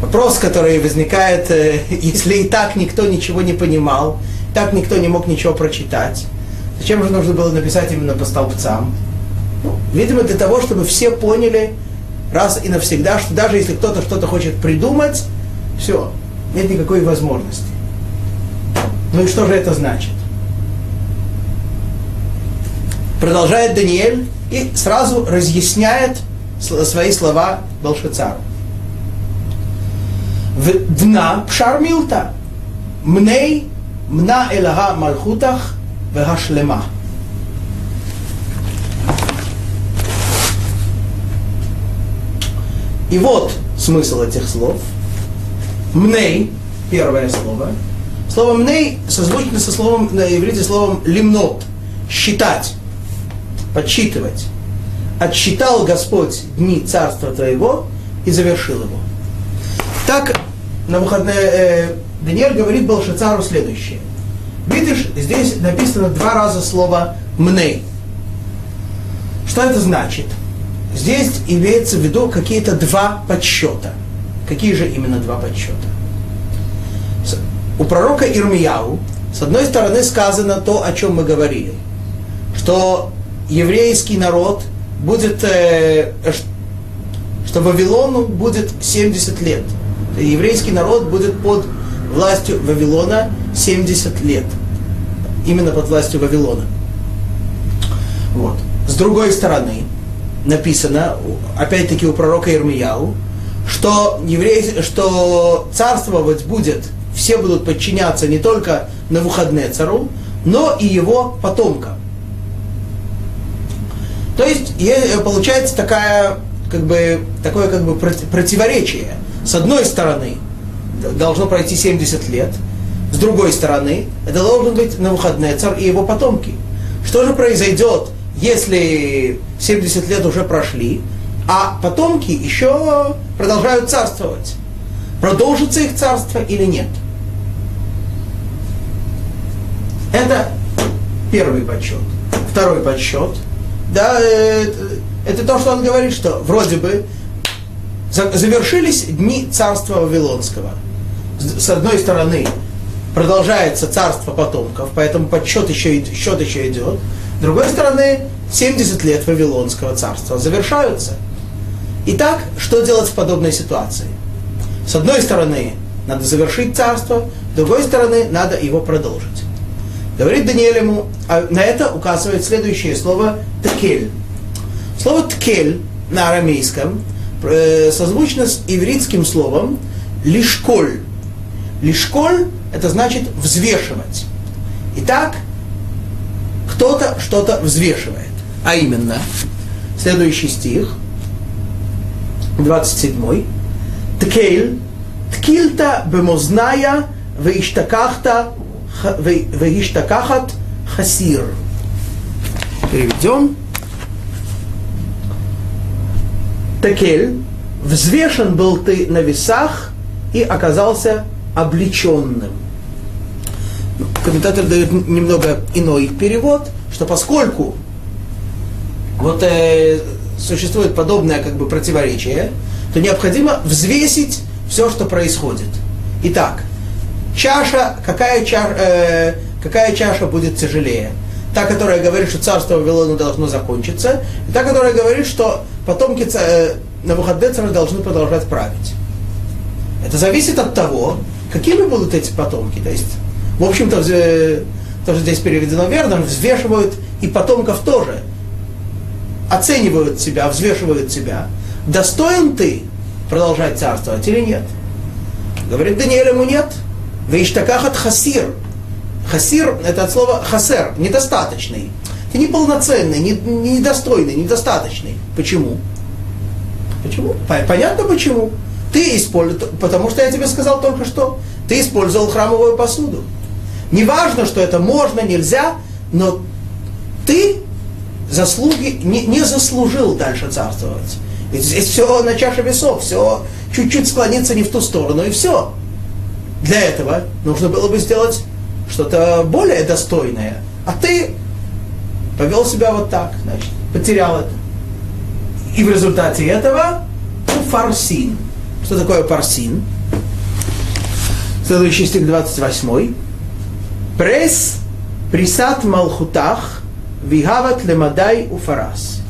Вопрос, который возникает, если и так никто ничего не понимал, так никто не мог ничего прочитать, зачем же нужно было написать именно по столбцам? Видимо, для того, чтобы все поняли раз и навсегда, что даже если кто-то что-то хочет придумать, все, нет никакой возможности. Ну и что же это значит? Продолжает Даниэль и сразу разъясняет свои слова Балшицару. Дна пшар милта. Мней мна элага мальхутах вегашлема. И вот смысл этих слов. Мней, первое слово. Слово мней созвучно со словом на иврите словом лимнот, считать подсчитывать. Отсчитал Господь дни царства твоего и завершил его. Так на выходные э, Даниэль говорит Балшацару следующее. Видишь, здесь написано два раза слово «мней». Что это значит? Здесь имеется в виду какие-то два подсчета. Какие же именно два подсчета? У пророка Ирмияу, с одной стороны, сказано то, о чем мы говорили, что еврейский народ будет, э, что Вавилону будет 70 лет. Еврейский народ будет под властью Вавилона 70 лет. Именно под властью Вавилона. Вот. С другой стороны, написано, опять-таки у пророка Ирмияу, что, еврей, что царствовать будет, все будут подчиняться не только на выходные цару, но и его потомкам. То есть э, получается такая, как бы, такое как бы противоречие. С одной стороны, должно пройти 70 лет, с другой стороны, это должен быть на выходные царь и его потомки. Что же произойдет, если 70 лет уже прошли, а потомки еще продолжают царствовать? Продолжится их царство или нет? Это первый подсчет. Второй подсчет – да, э, это то, что он говорит, что вроде бы завершились дни царства Вавилонского. С одной стороны, продолжается царство потомков, поэтому подсчет еще, счет еще идет. С другой стороны, 70 лет Вавилонского царства завершаются. Итак, что делать в подобной ситуации? С одной стороны, надо завершить царство, с другой стороны, надо его продолжить. Говорит Даниэль ему, а на это указывает следующее слово «ткель». Слово «ткель» на арамейском э, созвучно с ивритским словом «лишколь». «Лишколь» – это значит «взвешивать». Итак, кто-то что-то взвешивает. А именно, следующий стих, 27. Ткель, ткильта бемозная, веиштакахта Ваиштакахат хасир. Переведем. Такель, взвешен был ты на весах и оказался облеченным. Комментатор дает немного иной перевод, что поскольку вот э, существует подобное как бы противоречие, то необходимо взвесить все, что происходит. Итак, чаша, какая, чаша, э, какая чаша будет тяжелее? Та, которая говорит, что царство Вавилона должно закончиться, и та, которая говорит, что потомки э, Навуходнецера должны продолжать править. Это зависит от того, какими будут эти потомки. То есть, в общем-то, тоже здесь переведено верно, взвешивают и потомков тоже. Оценивают себя, взвешивают себя. Достоин ты продолжать царствовать или нет? Говорит Даниэль ему нет. Вейштакахат хасир. Хасир – это от слова хасер, недостаточный. Ты неполноценный, недостойный, недостаточный. Почему? Почему? Понятно почему. Ты использовал, потому что я тебе сказал только что, ты использовал храмовую посуду. Неважно, что это можно, нельзя, но ты заслуги не, не заслужил дальше царствовать. Ведь здесь все на чаше весов, все чуть-чуть склониться не в ту сторону, и все. Для этого нужно было бы сделать что-то более достойное. А ты повел себя вот так, значит, потерял это. И в результате этого ну, фарсин. Что такое парсин? Следующий стих 28. Прес присат малхутах вигават лемадай уфарас.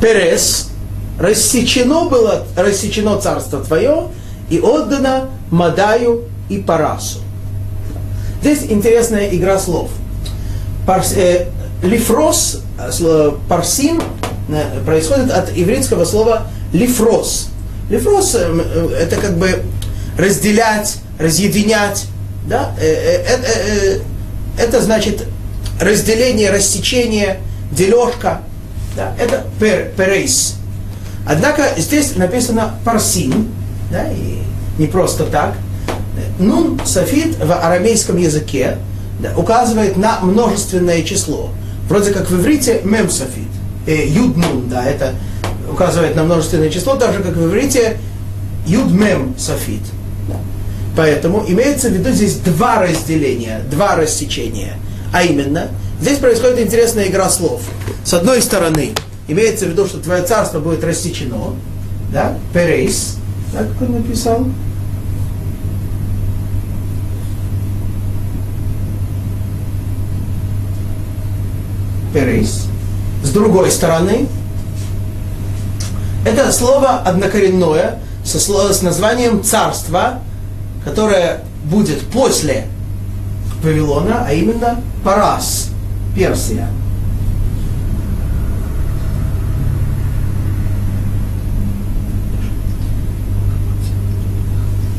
Перес рассечено было, рассечено царство твое и отдано Мадаю и Парасу. Здесь интересная игра слов. Парс, э, лифрос, слово парсин, э, происходит от еврейского слова лифрос. Лифрос э, э, это как бы разделять, разъединять. Да? Э, э, э, э, это значит разделение, рассечение, дележка. Да? Это пер, перейс. Однако здесь написано парсин, да, и не просто так. Нун софит в арамейском языке да, указывает на множественное число. Вроде как в иврите мем софит. Э, юд нун, да, это указывает на множественное число, так же как в иврите юд мем софит. Поэтому имеется в виду здесь два разделения, два рассечения. А именно, здесь происходит интересная игра слов. С одной стороны, имеется в виду, что твое царство будет рассечено, да, перейс, как он написал, перейс. С другой стороны, это слово однокоренное со, с названием царство, которое будет после Вавилона, а именно Парас, Персия.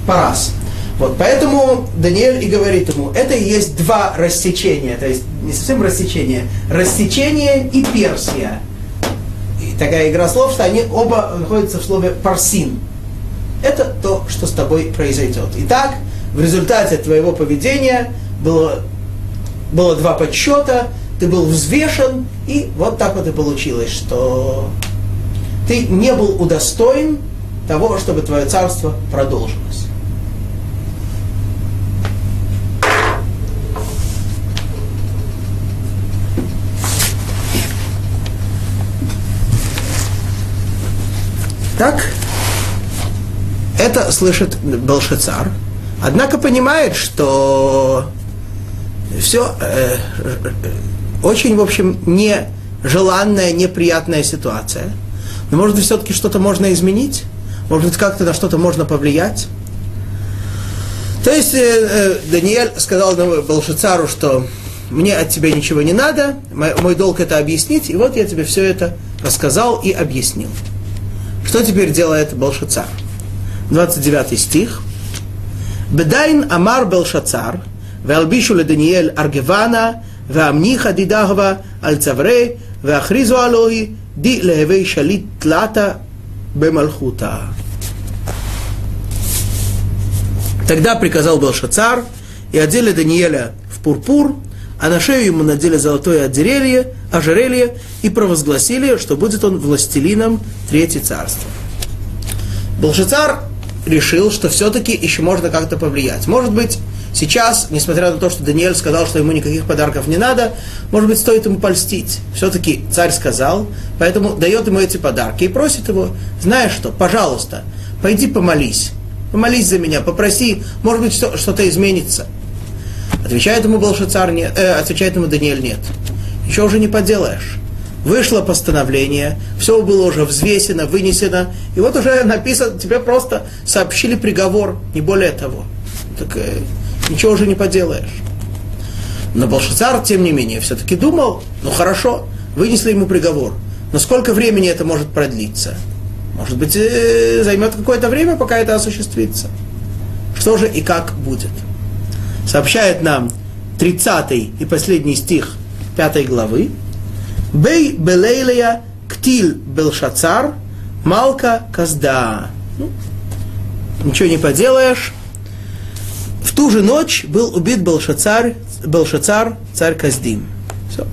Парас. Вот, поэтому Даниэль и говорит ему, это и есть два рассечения, то есть не совсем рассечение, рассечение и Персия. И такая игра слов, что они оба находятся в слове парсин. Это то, что с тобой произойдет. Итак, в результате твоего поведения было, было два подсчета, ты был взвешен, и вот так вот и получилось, что ты не был удостоен того, чтобы твое царство продолжилось. Так, это слышит Белшицар, однако понимает, что все э, очень, в общем, нежеланная, неприятная ситуация. Но может быть, все-таки что-то можно изменить? Может быть, как-то на что-то можно повлиять? То есть э, э, Даниэль сказал Белшицару, что мне от тебя ничего не надо, мой, мой долг это объяснить, и вот я тебе все это рассказал и объяснил. Что теперь делает Белшацар? 29 стих. Бедайн Амар Белшацар, Велбишу Даниэль Аргевана, Вамниха Дидагва, Альцавре, Вахризу Алои, Ди Левей Шалит Тлата Бемалхута. Тогда приказал Белшацар, и одели Даниэля в пурпур, а на шею ему надели золотое озерелье, ожерелье и провозгласили, что будет он властелином Третье Царства. Белшицар решил, что все-таки еще можно как-то повлиять. Может быть, сейчас, несмотря на то, что Даниэль сказал, что ему никаких подарков не надо, может быть, стоит ему польстить. Все-таки царь сказал, поэтому дает ему эти подарки и просит его, знаешь что, пожалуйста, пойди помолись. Помолись за меня, попроси, может быть, что-то изменится. Отвечает ему Белшицар, нет, э, отвечает ему Даниэль, нет. Еще уже не поделаешь. Вышло постановление, все было уже взвесено, вынесено, и вот уже написано, тебе просто сообщили приговор, не более того. Так э, ничего уже не поделаешь. Но Балшацар, тем не менее, все-таки думал, ну хорошо, вынесли ему приговор. Но сколько времени это может продлиться? Может быть, э, займет какое-то время, пока это осуществится. Что же и как будет? сообщает нам 30 и последний стих 5 главы. Бей белейлея ктиль белшацар малка казда. Ну, ничего не поделаешь. В ту же ночь был убит Белшацар, Белшацар царь Каздим. Все.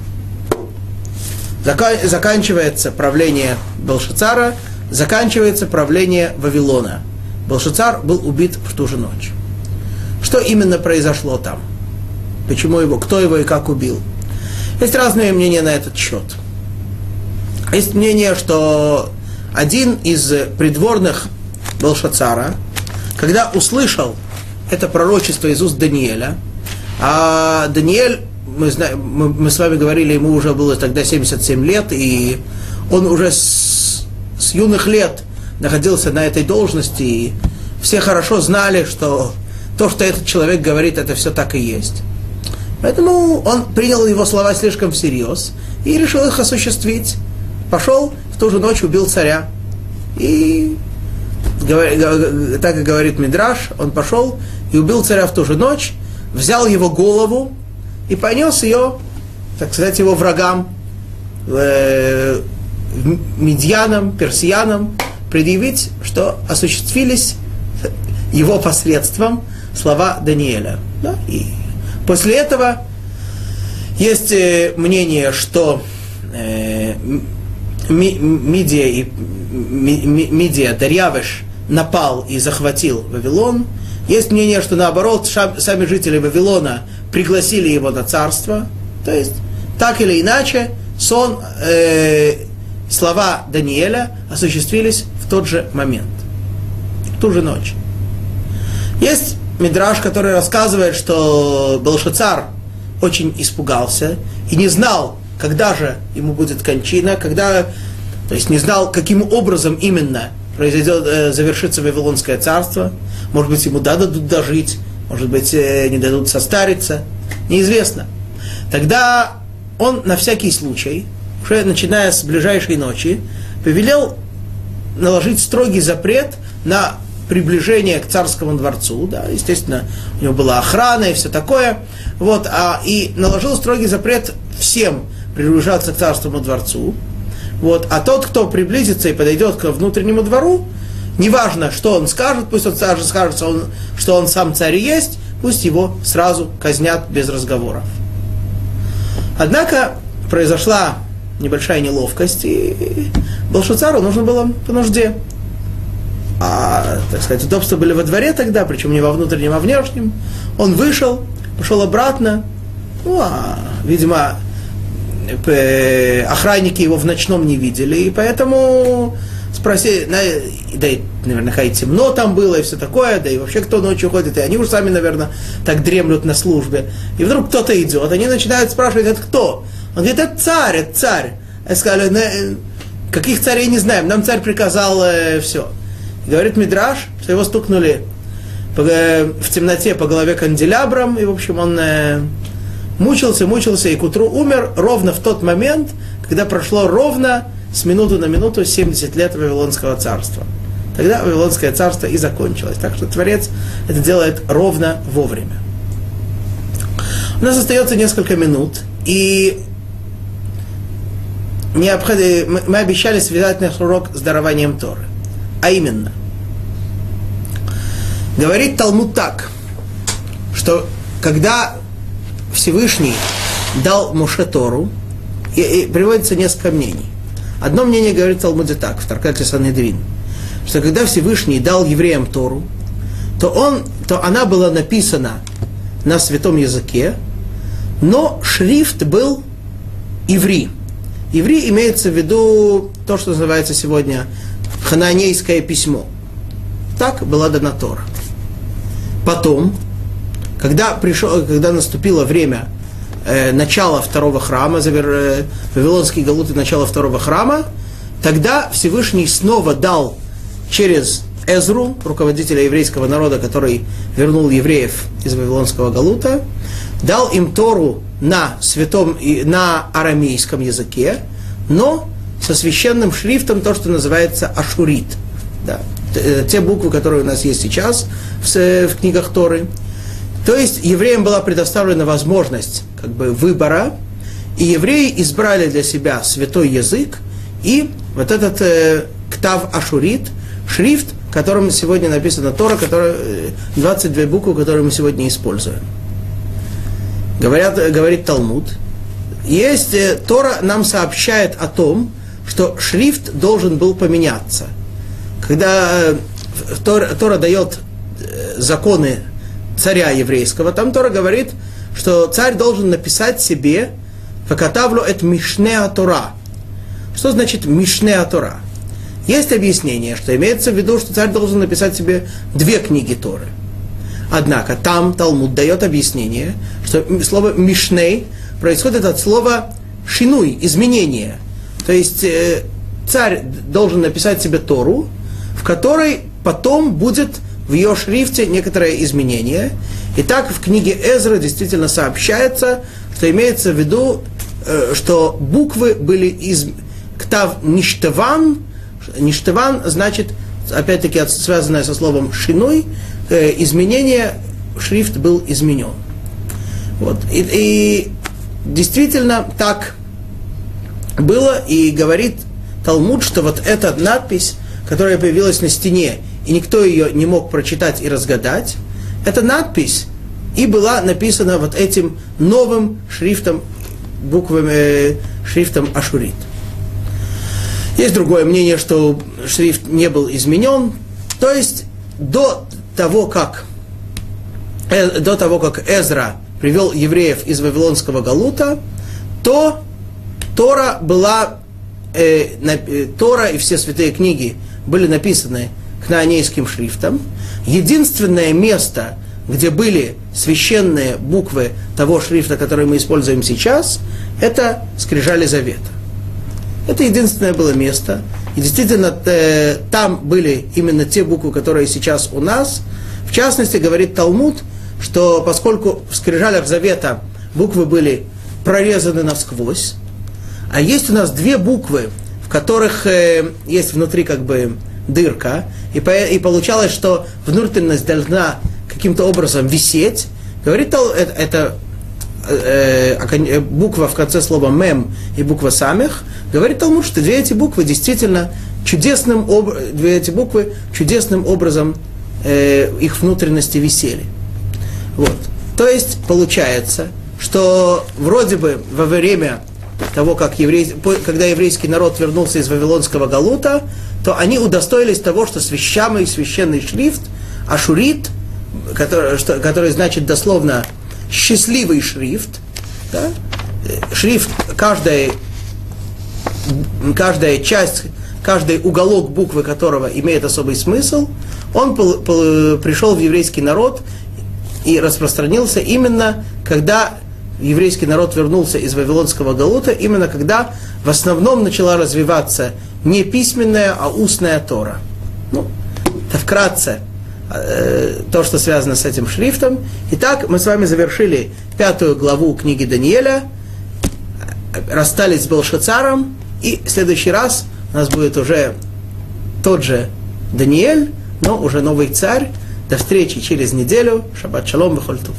Заканчивается правление Белшацара заканчивается правление Вавилона. Белшицар был убит в ту же ночь. Что именно произошло там? Почему его, кто его и как убил? Есть разные мнения на этот счет. Есть мнение, что один из придворных Белшацара, когда услышал это пророчество из уст Даниэля, а Даниэль, мы, знаем, мы, с вами говорили, ему уже было тогда 77 лет, и он уже с, с юных лет находился на этой должности, и все хорошо знали, что то, что этот человек говорит, это все так и есть. Поэтому он принял его слова слишком всерьез и решил их осуществить. Пошел в ту же ночь, убил царя. И так и говорит Мидраш, он пошел и убил царя в ту же ночь, взял его голову и понес ее, так сказать, его врагам, э, медьянам, персиянам, предъявить, что осуществились его посредством слова Даниэля. Да? И после этого есть э, мнение, что э, Мидия, и, Мидия Дарьявыш напал и захватил Вавилон. Есть мнение, что наоборот, сами жители Вавилона пригласили его на царство. То есть, так или иначе, сон, э, слова Даниэля осуществились в тот же момент, в ту же ночь. Есть Мидраш, который рассказывает, что Белшацар очень испугался и не знал, когда же ему будет кончина, когда, то есть не знал, каким образом именно произойдет, э, завершится Вавилонское царство. Может быть, ему дадут дожить, может быть, э, не дадут состариться, неизвестно. Тогда он на всякий случай, уже начиная с ближайшей ночи, повелел наложить строгий запрет на приближение к царскому дворцу, да, естественно, у него была охрана и все такое, вот, а, и наложил строгий запрет всем приближаться к царскому дворцу, вот, а тот, кто приблизится и подойдет к внутреннему двору, неважно, что он скажет, пусть он даже скажет, что он, что он сам царь есть, пусть его сразу казнят без разговоров. Однако произошла небольшая неловкость, и Белшицару нужно было по нужде а, так сказать, удобства были во дворе тогда, причем не во внутреннем, а внешнем. Он вышел, пошел обратно. Ну, а, видимо, охранники его в ночном не видели, и поэтому спросили, да и наверняка и темно там было, и все такое, да и вообще кто ночью ходит, и они уже сами, наверное, так дремлют на службе. И вдруг кто-то идет, они начинают спрашивать, это кто? Он говорит, это царь, это царь. Я сказали, каких царей не знаем, нам царь приказал э, все. Говорит Мидраш, что его стукнули в темноте по голове канделябром, и, в общем, он э, мучился, мучился, и к утру умер ровно в тот момент, когда прошло ровно с минуты на минуту 70 лет Вавилонского царства. Тогда Вавилонское царство и закончилось. Так что Творец это делает ровно вовремя. У нас остается несколько минут, и мы обещали связать наш урок с дарованием Торы. А именно, говорит Талмуд так, что когда Всевышний дал Муше Тору, и, и приводится несколько мнений. Одно мнение говорит Талмуде так, в Таркате Санедрин, что когда Всевышний дал евреям Тору, то, он, то она была написана на святом языке, но шрифт был иври. Иври имеется в виду то, что называется сегодня хананейское письмо. Так была дана Тора. Потом, когда, пришел, когда наступило время э, начала второго храма, завер, э, Вавилонский Галут и начало второго храма, тогда Всевышний снова дал через Эзру, руководителя еврейского народа, который вернул евреев из Вавилонского Галута, дал им Тору на святом, на арамейском языке, но со священным шрифтом, то, что называется ашурит. Да. Э, те буквы, которые у нас есть сейчас в, э, в книгах Торы. То есть евреям была предоставлена возможность как бы, выбора, и евреи избрали для себя святой язык и вот этот э, ктав ашурит, шрифт, которым сегодня написана Тора, который, 22 э, буквы, которые мы сегодня используем. Говорят, говорит Талмуд, есть, Тора нам сообщает о том, что шрифт должен был поменяться. когда э, Тора, Тора дает э, законы царя еврейского, там Тора говорит, что царь должен написать себе «Факатавлю это Мишнеа Тора». Что значит Мишнеа Тора? Есть объяснение, что имеется в виду, что царь должен написать себе две книги Торы. Однако там Талмуд дает объяснение, что слово «мишней» происходит от слова «шинуй» – изменение. То есть э, царь должен написать себе Тору, в которой потом будет в ее шрифте некоторое изменение. И так в книге Эзра действительно сообщается, что имеется в виду, э, что буквы были из ктав ништеван. Ништеван значит, опять-таки, связанное со словом шиной, э, изменение, шрифт был изменен. Вот. И, и действительно так было, и говорит Талмуд, что вот эта надпись, которая появилась на стене, и никто ее не мог прочитать и разгадать, эта надпись и была написана вот этим новым шрифтом, буквами, э, шрифтом Ашурит. Есть другое мнение, что шрифт не был изменен. То есть до того, как, э, до того, как Эзра привел евреев из Вавилонского Галута, то Тора была, э, на, э, Тора и все святые книги были написаны кнаанейским шрифтом. Единственное место, где были священные буквы того шрифта, который мы используем сейчас, это скрижали завета. Это единственное было место. И действительно, э, там были именно те буквы, которые сейчас у нас. В частности, говорит Талмуд, что поскольку в скрижалях завета буквы были прорезаны насквозь, а есть у нас две буквы, в которых э, есть внутри как бы дырка, и, по, и получалось, что внутренность должна каким-то образом висеть. Говорит, это, это э, э, буква в конце слова мем и буква самих, говорит Талмуд, что две эти буквы действительно чудесным об... две эти буквы чудесным образом э, их внутренности висели. Вот. То есть получается, что вроде бы во время того, как еврей, когда еврейский народ вернулся из Вавилонского Галута, то они удостоились того, что священный священный шрифт, ашурит, который, что, который значит дословно счастливый шрифт, да? шрифт, каждая, каждая часть, каждый уголок буквы которого имеет особый смысл, он пол, пол, пришел в еврейский народ и распространился именно когда еврейский народ вернулся из Вавилонского Галута, именно когда в основном начала развиваться не письменная, а устная Тора. Ну, это вкратце э, то, что связано с этим шрифтом. Итак, мы с вами завершили пятую главу книги Даниэля, расстались с Белшацаром, и в следующий раз у нас будет уже тот же Даниэль, но уже новый царь. До встречи через неделю. Шаббат шалом, бехольтув.